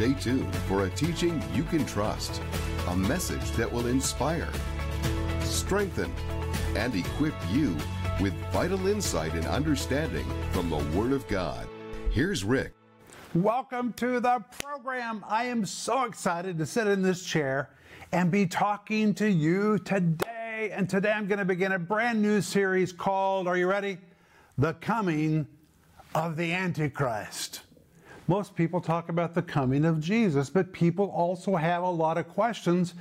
Stay tuned for a teaching you can trust, a message that will inspire, strengthen, and equip you with vital insight and understanding from the Word of God. Here's Rick. Welcome to the program. I am so excited to sit in this chair and be talking to you today. And today I'm going to begin a brand new series called, are you ready? The Coming of the Antichrist. Most people talk about the coming of Jesus, but people also have a lot of questions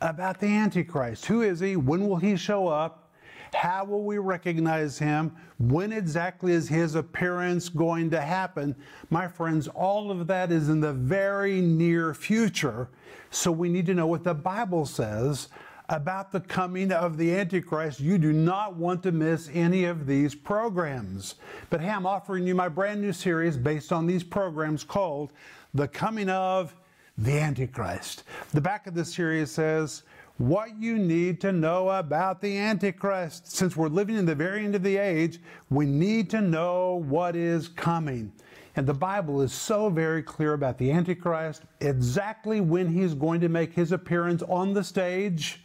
about the Antichrist. Who is he? When will he show up? How will we recognize him? When exactly is his appearance going to happen? My friends, all of that is in the very near future. So we need to know what the Bible says about the coming of the Antichrist. You do not want to miss any of these programs. But hey, I'm offering you my brand new series based on these programs called The Coming of the Antichrist. The back of the series says, what you need to know about the Antichrist. Since we're living in the very end of the age, we need to know what is coming. And the Bible is so very clear about the Antichrist, exactly when he's going to make his appearance on the stage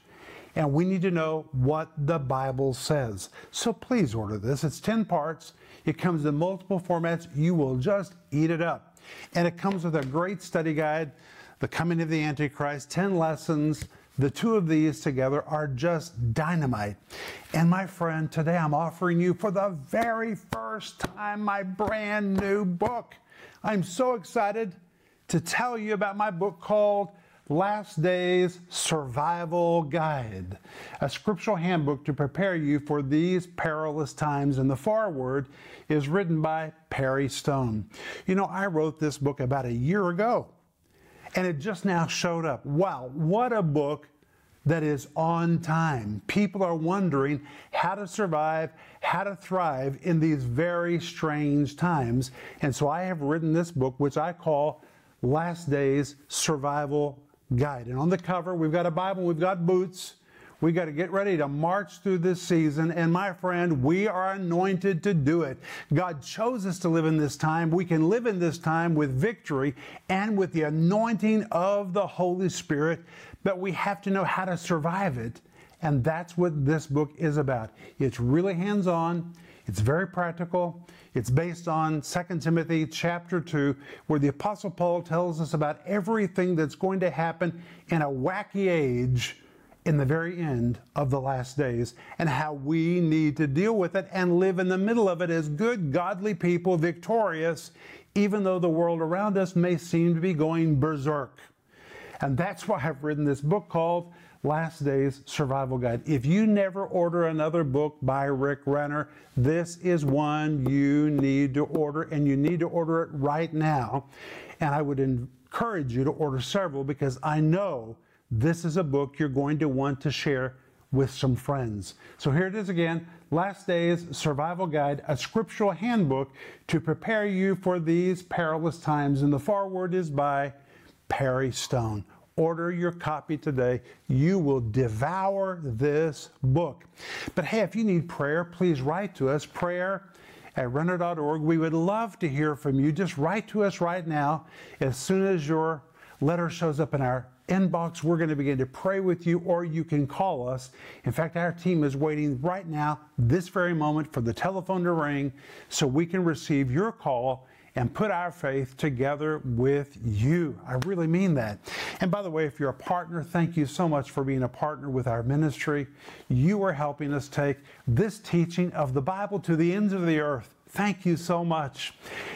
and we need to know what the Bible says. So please order this. It's 10 parts. It comes in multiple formats. You will just eat it up. And it comes with a great study guide, The Coming of the Antichrist, 10 lessons. The two of these together are just dynamite. And my friend, today I'm offering you for the very first time my brand new book. I'm so excited to tell you about my book called Last Days Survival Guide, a scriptural handbook to prepare you for these perilous times. And the foreword is written by Perry Stone. You know, I wrote this book about a year ago, and it just now showed up. Wow, what a book! That is on time. People are wondering how to survive, how to thrive in these very strange times. And so I have written this book, which I call Last Days Survival guide. And on the cover, we've got a Bible, we've got boots. We got to get ready to march through this season. And my friend, we are anointed to do it. God chose us to live in this time. We can live in this time with victory and with the anointing of the Holy Spirit, but we have to know how to survive it. And that's what this book is about. It's really hands on. It's very practical. It's based on 2 Timothy chapter 2, where the Apostle Paul tells us about everything that's going to happen in a wacky age in the very end of the last days and how we need to deal with it and live in the middle of it as good, godly people, victorious, even though the world around us may seem to be going berserk. And that's why I've written this book called Last Days Survival Guide. If you never order another book by Rick Renner, this is one you need to order, and you need to order it right now. And I would encourage you to order several because I know this is a book you're going to want to share with some friends. So here it is again Last Days Survival Guide, a scriptural handbook to prepare you for these perilous times. And the foreword is by Perry Stone. Order your copy today. You will devour this book. But hey, if you need prayer, please write to us. Prayer at renner.org. We would love to hear from you. Just write to us right now. As soon as your letter shows up in our inbox, we're going to begin to pray with you, or you can call us. In fact, our team is waiting right now, this very moment, for the telephone to ring so we can receive your call and put our faith together with you. I really mean that. And by the way, if you're a partner, thank you so much for being a partner with our ministry. You are helping us take this teaching of the Bible to the ends of the earth. Thank you so much.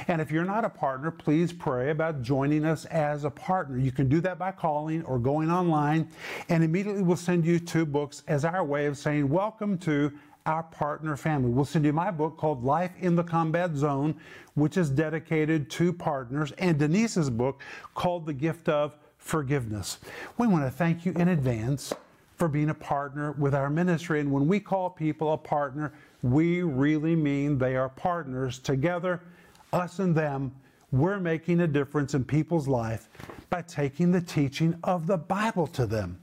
And if you're not a partner, please pray about joining us as a partner. You can do that by calling or going online, and immediately we'll send you two books as our way of saying, Welcome to our partner family. We'll send you my book called Life in the Combat Zone, which is dedicated to partners, and Denise's book called The Gift of Forgiveness. We want to thank you in advance for being a partner with our ministry. And when we call people a partner, we really mean they are partners. Together, us and them, we're making a difference in people's life by taking the teaching of the Bible to them.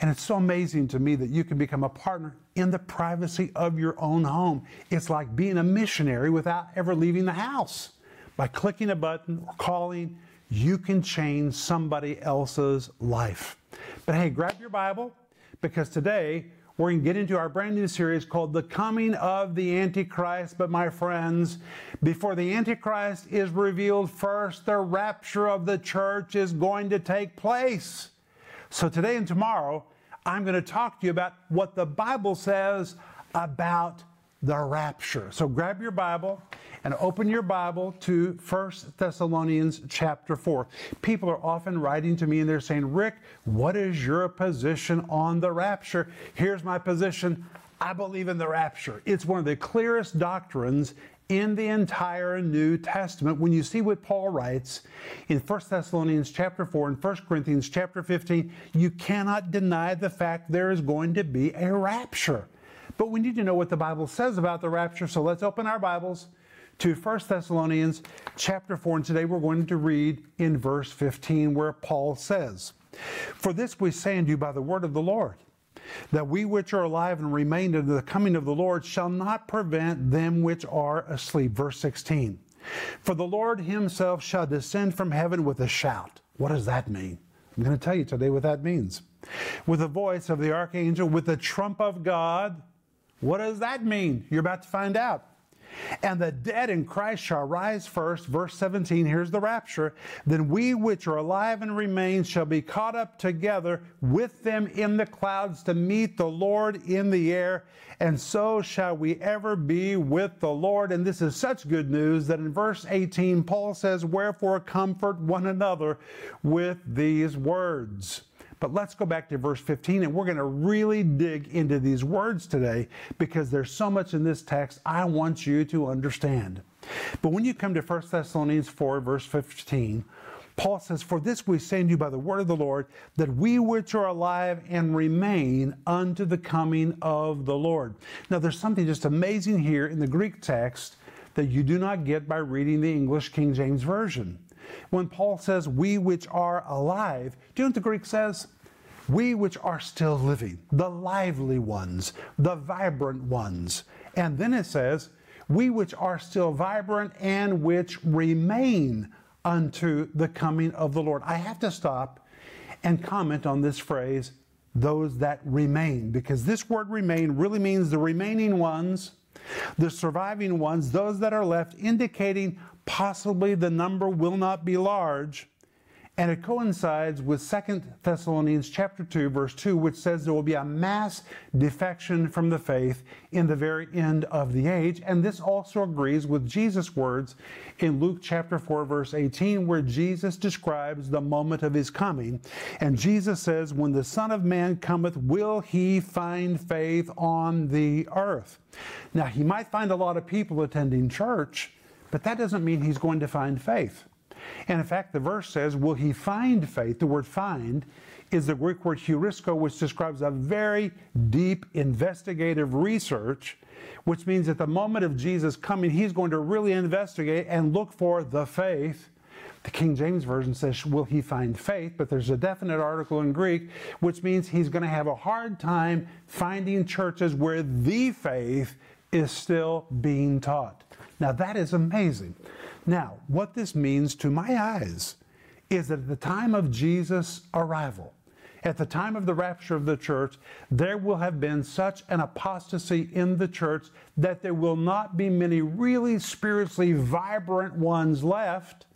And it's so amazing to me that you can become a partner in the privacy of your own home. It's like being a missionary without ever leaving the house. By clicking a button or calling, you can change somebody else's life. But hey, grab your Bible because today we're going to get into our brand new series called The Coming of the Antichrist. But my friends, before the Antichrist is revealed first, the rapture of the church is going to take place. So today and tomorrow, I'm going to talk to you about what the Bible says about the rapture. So grab your Bible and open your Bible to 1 Thessalonians chapter 4. People are often writing to me and they're saying, Rick, what is your position on the rapture? Here's my position. I believe in the rapture. It's one of the clearest doctrines in the entire New Testament. When you see what Paul writes in 1 Thessalonians chapter 4 and 1 Corinthians chapter 15, you cannot deny the fact there is going to be a rapture. But we need to know what the Bible says about the rapture, so let's open our Bibles to 1 Thessalonians chapter 4, and today we're going to read in verse 15 where Paul says, For this we say unto you by the word of the Lord, that we which are alive and remain unto the coming of the Lord shall not prevent them which are asleep. Verse 16. For the Lord himself shall descend from heaven with a shout. What does that mean? I'm going to tell you today what that means. With the voice of the archangel, with the trump of God, what does that mean? You're about to find out. And the dead in Christ shall rise first. Verse 17, here's the rapture. Then we which are alive and remain shall be caught up together with them in the clouds to meet the Lord in the air. And so shall we ever be with the Lord. And this is such good news that in verse 18, Paul says, Wherefore comfort one another with these words. But let's go back to verse 15 and we're going to really dig into these words today because there's so much in this text I want you to understand. But when you come to 1 Thessalonians 4, verse 15, Paul says, For this we unto you by the word of the Lord, that we which are alive and remain unto the coming of the Lord. Now, there's something just amazing here in the Greek text that you do not get by reading the English King James Version. When Paul says, we which are alive, do you know what the Greek says? We which are still living, the lively ones, the vibrant ones. And then it says, we which are still vibrant and which remain unto the coming of the Lord. I have to stop and comment on this phrase, those that remain, because this word remain really means the remaining ones, the surviving ones, those that are left, indicating possibly the number will not be large. And it coincides with 2 Thessalonians chapter 2 verse 2 which says there will be a mass defection from the faith in the very end of the age and this also agrees with Jesus words in Luke chapter 4 verse 18 where Jesus describes the moment of his coming and Jesus says when the son of man cometh will he find faith on the earth. Now he might find a lot of people attending church but that doesn't mean he's going to find faith. And in fact, the verse says, Will he find faith? The word find is the Greek word heurisko, which describes a very deep investigative research, which means at the moment of Jesus coming, he's going to really investigate and look for the faith. The King James Version says, Will he find faith? But there's a definite article in Greek, which means he's going to have a hard time finding churches where the faith is still being taught. Now, that is amazing. Now, what this means to my eyes is that at the time of Jesus' arrival, at the time of the rapture of the church, there will have been such an apostasy in the church that there will not be many really spiritually vibrant ones left.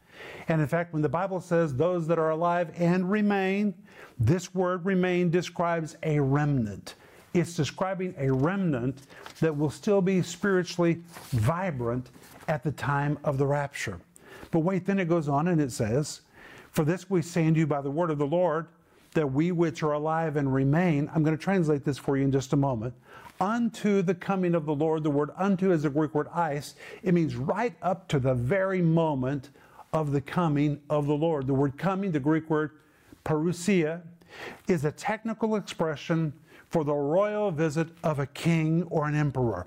And in fact, when the Bible says those that are alive and remain, this word remain describes a remnant. It's describing a remnant that will still be spiritually vibrant at the time of the rapture. But wait, then it goes on and it says, For this we say unto you by the word of the Lord, that we which are alive and remain, I'm going to translate this for you in just a moment, unto the coming of the Lord. The word unto is the Greek word eis. It means right up to the very moment of the coming of the Lord. The word coming, the Greek word parousia, is a technical expression for the royal visit of a king or an emperor.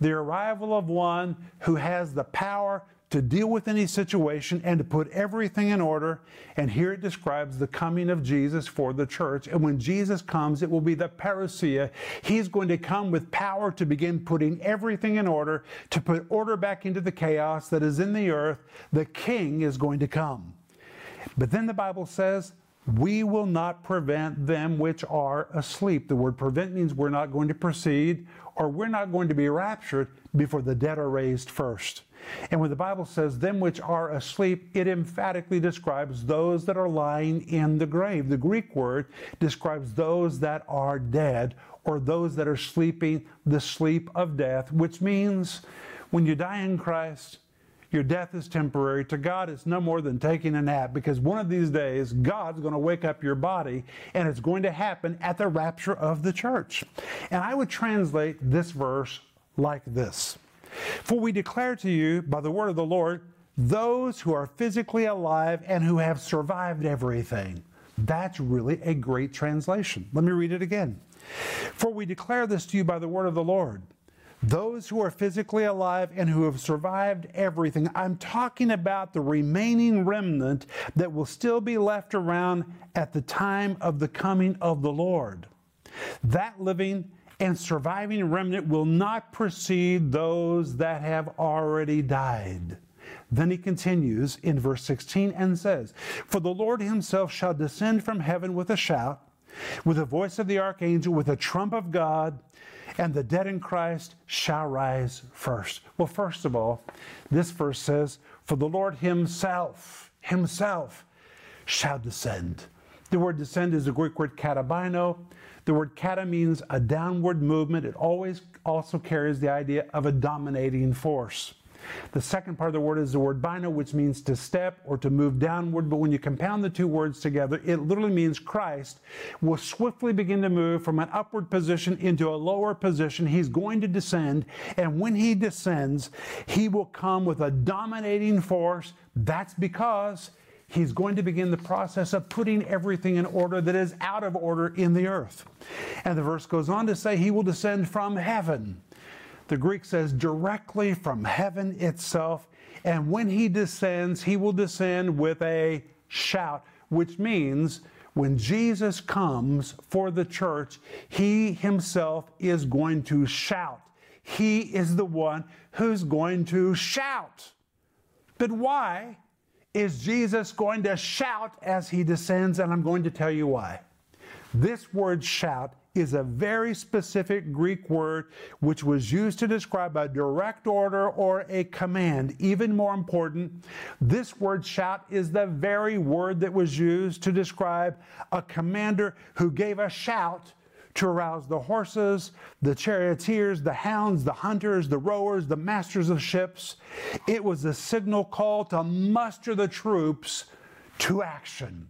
The arrival of one who has the power to deal with any situation and to put everything in order. And here it describes the coming of Jesus for the church. And when Jesus comes, it will be the parousia. He's going to come with power to begin putting everything in order, to put order back into the chaos that is in the earth. The king is going to come. But then the Bible says, we will not prevent them which are asleep. The word prevent means we're not going to proceed or we're not going to be raptured before the dead are raised first. And when the Bible says them which are asleep, it emphatically describes those that are lying in the grave. The Greek word describes those that are dead or those that are sleeping the sleep of death, which means when you die in Christ, your death is temporary. To God, it's no more than taking a nap because one of these days, God's going to wake up your body and it's going to happen at the rapture of the church. And I would translate this verse like this For we declare to you by the word of the Lord, those who are physically alive and who have survived everything. That's really a great translation. Let me read it again. For we declare this to you by the word of the Lord those who are physically alive and who have survived everything. I'm talking about the remaining remnant that will still be left around at the time of the coming of the Lord. That living and surviving remnant will not precede those that have already died. Then he continues in verse 16 and says, For the Lord himself shall descend from heaven with a shout, with the voice of the archangel, with a trump of God and the dead in Christ shall rise first. Well, first of all, this verse says, For the Lord Himself, Himself shall descend. The word descend is the Greek word katabaino. The word kata means a downward movement. It always also carries the idea of a dominating force. The second part of the word is the word baino, which means to step or to move downward. But when you compound the two words together, it literally means Christ will swiftly begin to move from an upward position into a lower position. He's going to descend. And when he descends, he will come with a dominating force. That's because he's going to begin the process of putting everything in order that is out of order in the earth. And the verse goes on to say, He will descend from heaven. The Greek says directly from heaven itself. And when he descends, he will descend with a shout, which means when Jesus comes for the church, he himself is going to shout. He is the one who's going to shout. But why is Jesus going to shout as he descends? And I'm going to tell you why. This word shout is a very specific Greek word which was used to describe a direct order or a command. Even more important, this word shout is the very word that was used to describe a commander who gave a shout to arouse the horses, the charioteers, the hounds, the hunters, the rowers, the masters of ships. It was a signal call to muster the troops to action.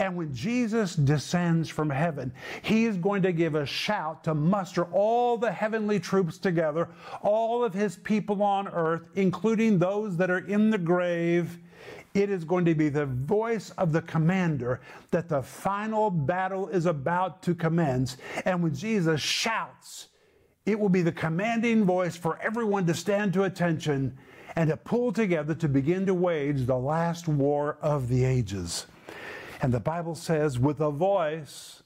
And when Jesus descends from heaven, he is going to give a shout to muster all the heavenly troops together, all of his people on earth, including those that are in the grave. It is going to be the voice of the commander that the final battle is about to commence. And when Jesus shouts, it will be the commanding voice for everyone to stand to attention and to pull together to begin to wage the last war of the ages. And the Bible says, with a voice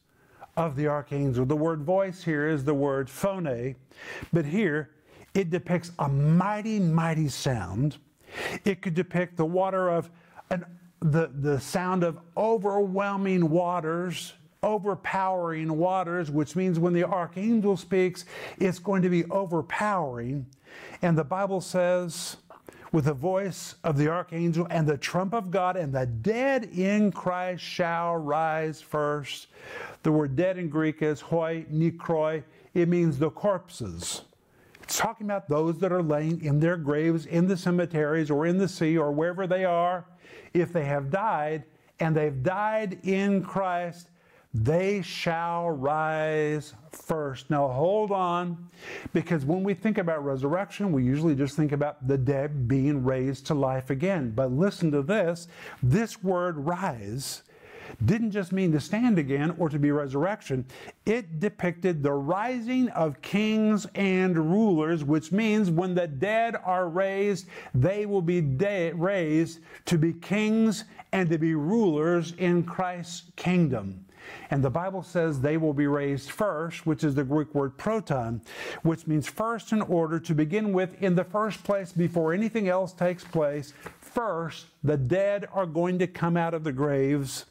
of the archangel. The word voice here is the word phone, but here it depicts a mighty, mighty sound. It could depict the water of an, the, the sound of overwhelming waters, overpowering waters, which means when the archangel speaks, it's going to be overpowering. And the Bible says, with the voice of the archangel and the trump of God, and the dead in Christ shall rise first. The word dead in Greek is hoi nekroi. It means the corpses. It's talking about those that are laying in their graves in the cemeteries or in the sea or wherever they are. If they have died and they've died in Christ, they shall rise first. Now hold on, because when we think about resurrection, we usually just think about the dead being raised to life again. But listen to this this word rise didn't just mean to stand again or to be resurrection. It depicted the rising of kings and rulers, which means when the dead are raised, they will be de- raised to be kings and to be rulers in Christ's kingdom. And the Bible says they will be raised first, which is the Greek word proton, which means first in order to begin with in the first place before anything else takes place. First, the dead are going to come out of the graves.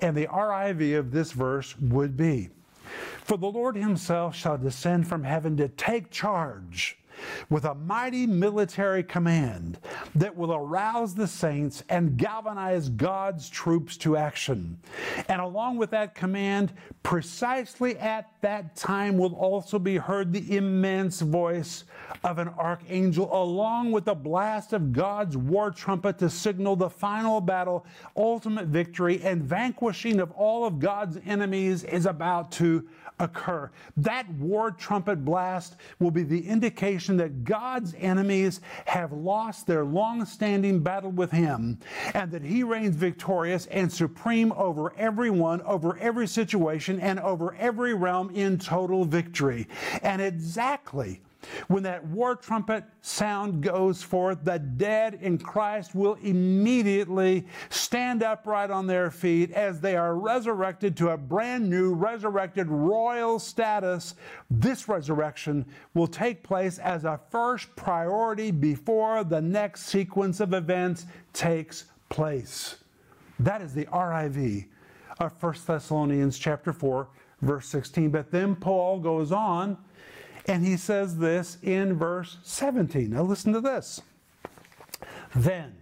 And the RIV of this verse would be For the Lord himself shall descend from heaven to take charge with a mighty military command that will arouse the saints and galvanize God's troops to action. And along with that command, precisely at that time will also be heard the immense voice of an archangel, along with the blast of God's war trumpet to signal the final battle, ultimate victory, and vanquishing of all of God's enemies is about to occur. That war trumpet blast will be the indication that God's enemies have lost their long standing battle with Him and that He reigns victorious and supreme over everyone, over every situation, and over every realm in total victory. And exactly when that war trumpet sound goes forth, the dead in Christ will immediately stand upright on their feet as they are resurrected to a brand new, resurrected royal status. This resurrection will take place as a first priority before the next sequence of events takes place. That is the RIV of 1 Thessalonians chapter 4 verse 16. But then Paul goes on and he says this in verse 17. Now listen to this. Then,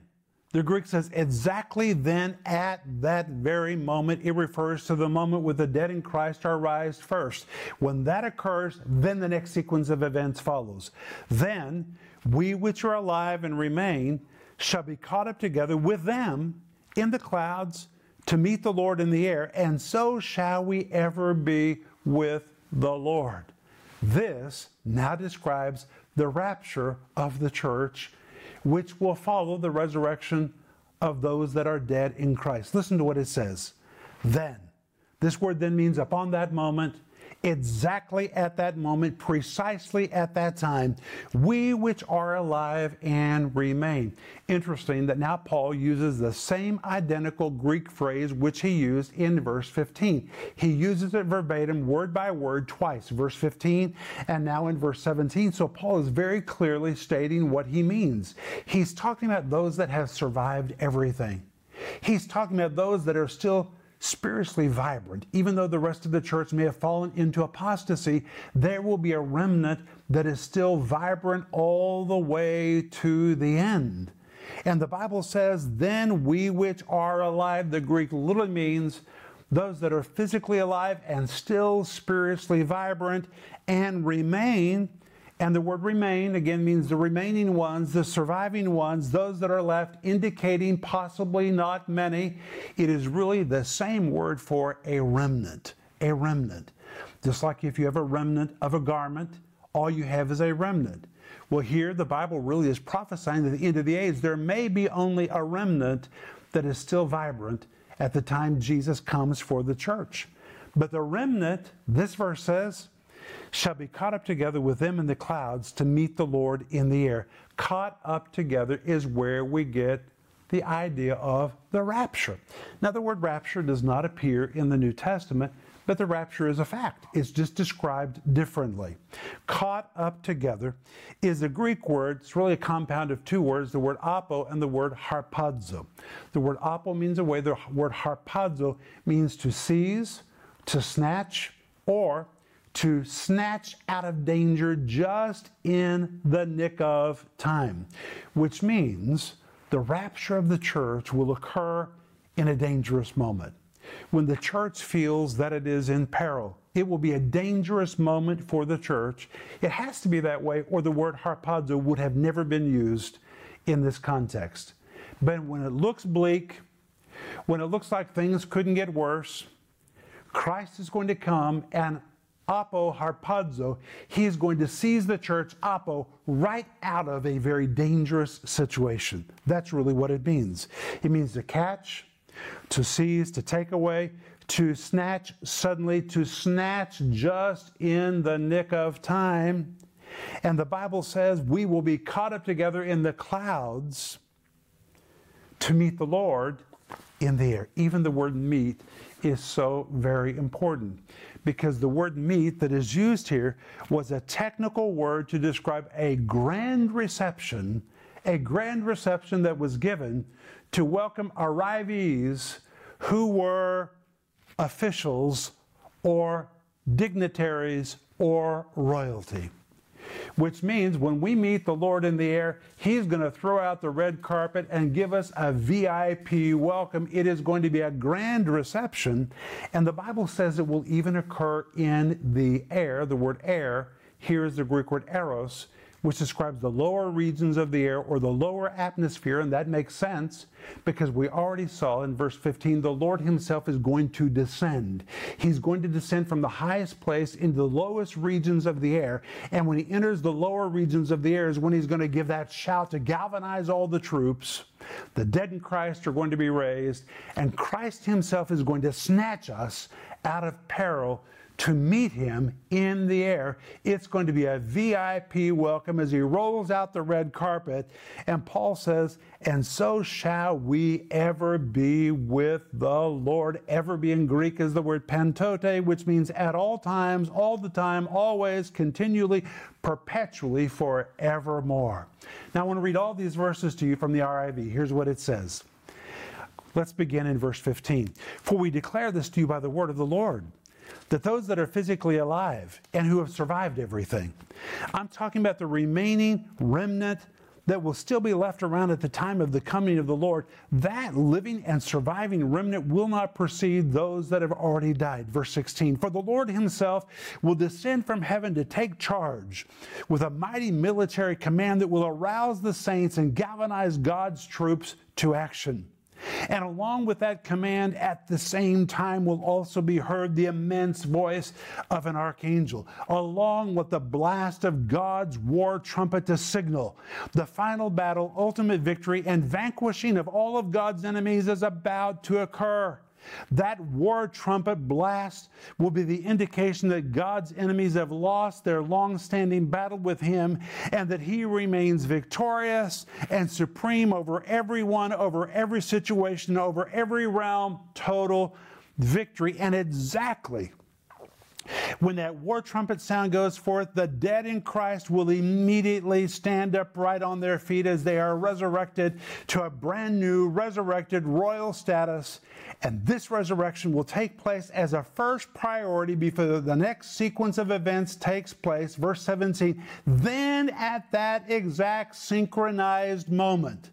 the Greek says exactly then at that very moment. It refers to the moment when the dead in Christ are raised first. When that occurs, then the next sequence of events follows. Then we which are alive and remain shall be caught up together with them in the clouds to meet the Lord in the air, and so shall we ever be with the Lord. This now describes the rapture of the church, which will follow the resurrection of those that are dead in Christ. Listen to what it says. Then. This word then means upon that moment exactly at that moment, precisely at that time, we which are alive and remain. Interesting that now Paul uses the same identical Greek phrase which he used in verse 15. He uses it verbatim, word by word, twice, verse 15 and now in verse 17. So Paul is very clearly stating what he means. He's talking about those that have survived everything. He's talking about those that are still spiritually vibrant. Even though the rest of the church may have fallen into apostasy, there will be a remnant that is still vibrant all the way to the end. And the Bible says, Then we which are alive, the Greek literally means those that are physically alive and still spiritually vibrant and remain and the word remain again means the remaining ones, the surviving ones, those that are left, indicating possibly not many. It is really the same word for a remnant. A remnant. Just like if you have a remnant of a garment, all you have is a remnant. Well, here the Bible really is prophesying that at the end of the age there may be only a remnant that is still vibrant at the time Jesus comes for the church. But the remnant, this verse says, shall be caught up together with them in the clouds to meet the Lord in the air. Caught up together is where we get the idea of the rapture. Now, the word rapture does not appear in the New Testament, but the rapture is a fact. It's just described differently. Caught up together is a Greek word. It's really a compound of two words, the word apo and the word harpazo. The word apo means away, the word harpazo means to seize, to snatch, or to snatch out of danger just in the nick of time, which means the rapture of the church will occur in a dangerous moment. When the church feels that it is in peril, it will be a dangerous moment for the church. It has to be that way, or the word harpazo would have never been used in this context. But when it looks bleak, when it looks like things couldn't get worse, Christ is going to come and apo harpazo, he is going to seize the church, apo, right out of a very dangerous situation. That's really what it means. It means to catch, to seize, to take away, to snatch suddenly, to snatch just in the nick of time. And the Bible says we will be caught up together in the clouds to meet the Lord in the air. Even the word meet is so very important because the word meet that is used here was a technical word to describe a grand reception, a grand reception that was given to welcome arrivees who were officials or dignitaries or royalty which means when we meet the Lord in the air, He's going to throw out the red carpet and give us a VIP welcome. It is going to be a grand reception. And the Bible says it will even occur in the air. The word air here is the Greek word eros which describes the lower regions of the air or the lower atmosphere, and that makes sense because we already saw in verse 15 the Lord Himself is going to descend. He's going to descend from the highest place into the lowest regions of the air, and when He enters the lower regions of the air is when He's going to give that shout to galvanize all the troops. The dead in Christ are going to be raised, and Christ Himself is going to snatch us out of peril to meet him in the air. It's going to be a VIP welcome as he rolls out the red carpet. And Paul says, And so shall we ever be with the Lord. Ever be in Greek is the word pantote, which means at all times, all the time, always, continually, perpetually, forevermore. Now, I want to read all these verses to you from the RIV. Here's what it says. Let's begin in verse 15. For we declare this to you by the word of the Lord that those that are physically alive and who have survived everything, I'm talking about the remaining remnant that will still be left around at the time of the coming of the Lord, that living and surviving remnant will not precede those that have already died. Verse 16 For the Lord himself will descend from heaven to take charge with a mighty military command that will arouse the saints and galvanize God's troops to action. And along with that command, at the same time, will also be heard the immense voice of an archangel, along with the blast of God's war trumpet to signal the final battle, ultimate victory, and vanquishing of all of God's enemies is about to occur. That war trumpet blast will be the indication that God's enemies have lost their long standing battle with Him and that He remains victorious and supreme over everyone, over every situation, over every realm, total victory. And exactly when that war trumpet sound goes forth, the dead in Christ will immediately stand upright on their feet as they are resurrected to a brand new, resurrected royal status. And this resurrection will take place as a first priority before the next sequence of events takes place. Verse 17. Then at that exact synchronized moment,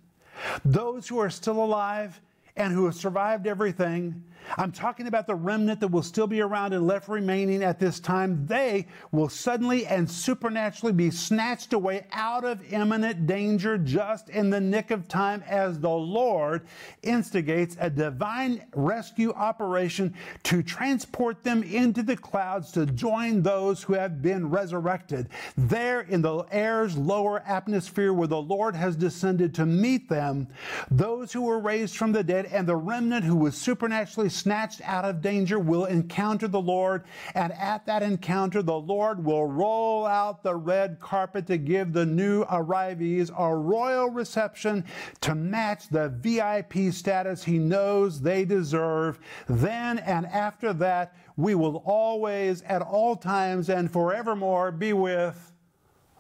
those who are still alive and who have survived everything I'm talking about the remnant that will still be around and left remaining at this time. They will suddenly and supernaturally be snatched away out of imminent danger just in the nick of time as the Lord instigates a divine rescue operation to transport them into the clouds to join those who have been resurrected. There in the air's lower atmosphere where the Lord has descended to meet them, those who were raised from the dead and the remnant who was supernaturally snatched out of danger will encounter the Lord, and at that encounter, the Lord will roll out the red carpet to give the new arrivees a royal reception to match the VIP status he knows they deserve. Then and after that, we will always, at all times, and forevermore be with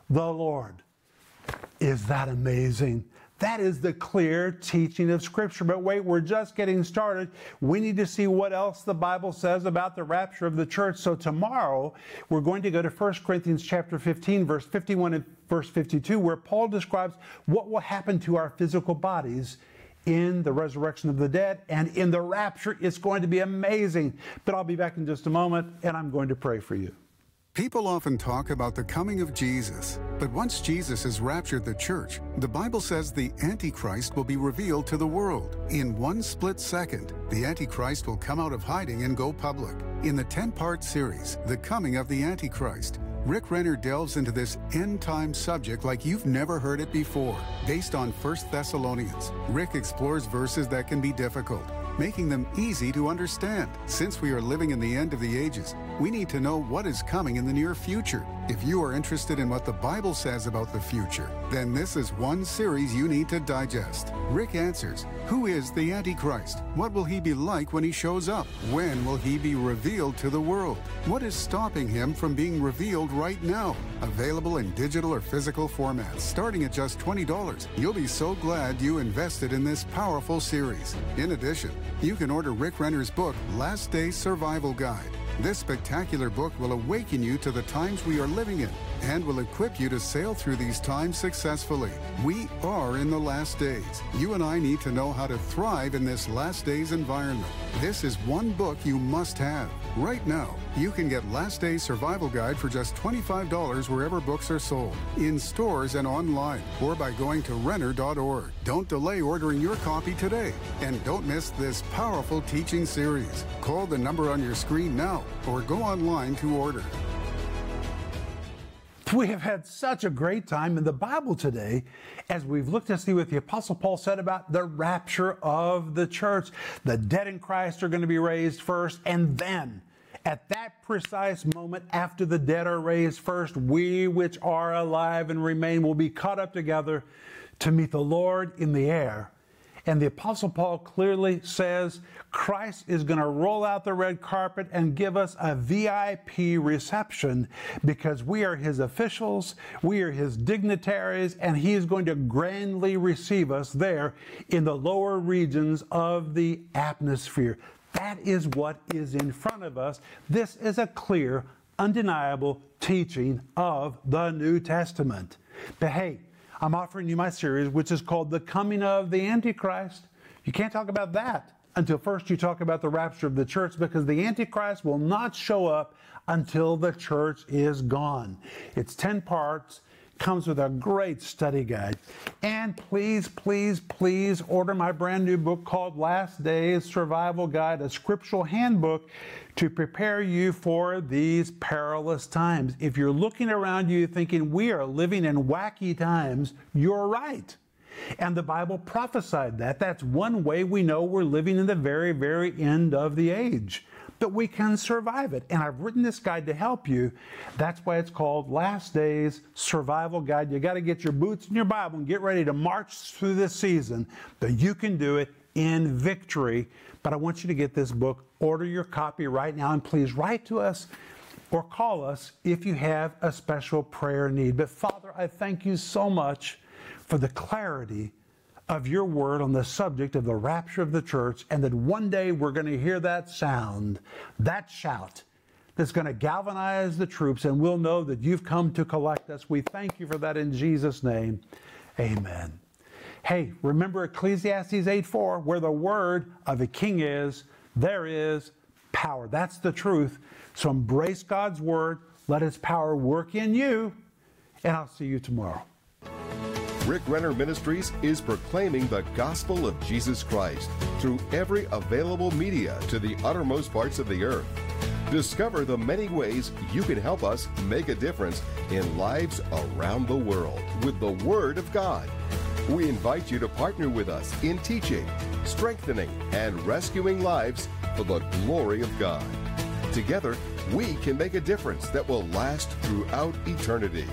the Lord. Is that amazing? That is the clear teaching of Scripture. But wait, we're just getting started. We need to see what else the Bible says about the rapture of the church. So tomorrow, we're going to go to 1 Corinthians chapter 15, verse 51 and verse 52, where Paul describes what will happen to our physical bodies in the resurrection of the dead and in the rapture. It's going to be amazing. But I'll be back in just a moment, and I'm going to pray for you. People often talk about the coming of Jesus, but once Jesus has raptured the church, the Bible says the Antichrist will be revealed to the world. In one split second, the Antichrist will come out of hiding and go public. In the 10 part series, The Coming of the Antichrist, Rick Renner delves into this end time subject like you've never heard it before. Based on 1 Thessalonians, Rick explores verses that can be difficult making them easy to understand. Since we are living in the end of the ages, we need to know what is coming in the near future. If you are interested in what the Bible says about the future, then this is one series you need to digest. Rick answers Who is the Antichrist? What will he be like when he shows up? When will he be revealed to the world? What is stopping him from being revealed right now? Available in digital or physical formats, starting at just $20. You'll be so glad you invested in this powerful series. In addition, you can order Rick Renner's book, Last Day Survival Guide. This spectacular book will awaken you to the times we are living in and will equip you to sail through these times successfully. We are in the last days. You and I need to know how to thrive in this last days environment. This is one book you must have. Right now, you can get Last Days Survival Guide for just $25 wherever books are sold, in stores and online, or by going to Renner.org. Don't delay ordering your copy today. And don't miss this powerful teaching series. Call the number on your screen now or go online to order. We have had such a great time in the Bible today as we've looked to see what the Apostle Paul said about the rapture of the church. The dead in Christ are going to be raised first, and then at that precise moment after the dead are raised first, we which are alive and remain will be caught up together to meet the Lord in the air. And the Apostle Paul clearly says Christ is going to roll out the red carpet and give us a VIP reception because we are his officials, we are his dignitaries, and he is going to grandly receive us there in the lower regions of the atmosphere. That is what is in front of us. This is a clear, undeniable teaching of the New Testament. But hey, I'm offering you my series, which is called The Coming of the Antichrist. You can't talk about that until first you talk about the rapture of the church because the Antichrist will not show up until the church is gone. It's 10 parts comes with a great study guide. And please, please, please order my brand new book called Last Days Survival Guide, a scriptural handbook to prepare you for these perilous times. If you're looking around you thinking we are living in wacky times, you're right. And the Bible prophesied that. That's one way we know we're living in the very, very end of the age. But we can survive it. And I've written this guide to help you. That's why it's called Last Days Survival Guide. You got to get your boots and your Bible and get ready to march through this season. But you can do it in victory. But I want you to get this book. Order your copy right now and please write to us or call us if you have a special prayer need. But Father, I thank you so much for the clarity of your word on the subject of the rapture of the church, and that one day we're going to hear that sound, that shout, that's going to galvanize the troops, and we'll know that you've come to collect us. We thank you for that in Jesus' name. Amen. Hey, remember Ecclesiastes 8 4, where the word of a king is, there is power. That's the truth. So embrace God's word, let its power work in you, and I'll see you tomorrow. Rick Renner Ministries is proclaiming the gospel of Jesus Christ through every available media to the uttermost parts of the earth. Discover the many ways you can help us make a difference in lives around the world with the Word of God. We invite you to partner with us in teaching, strengthening, and rescuing lives for the glory of God. Together, we can make a difference that will last throughout eternity.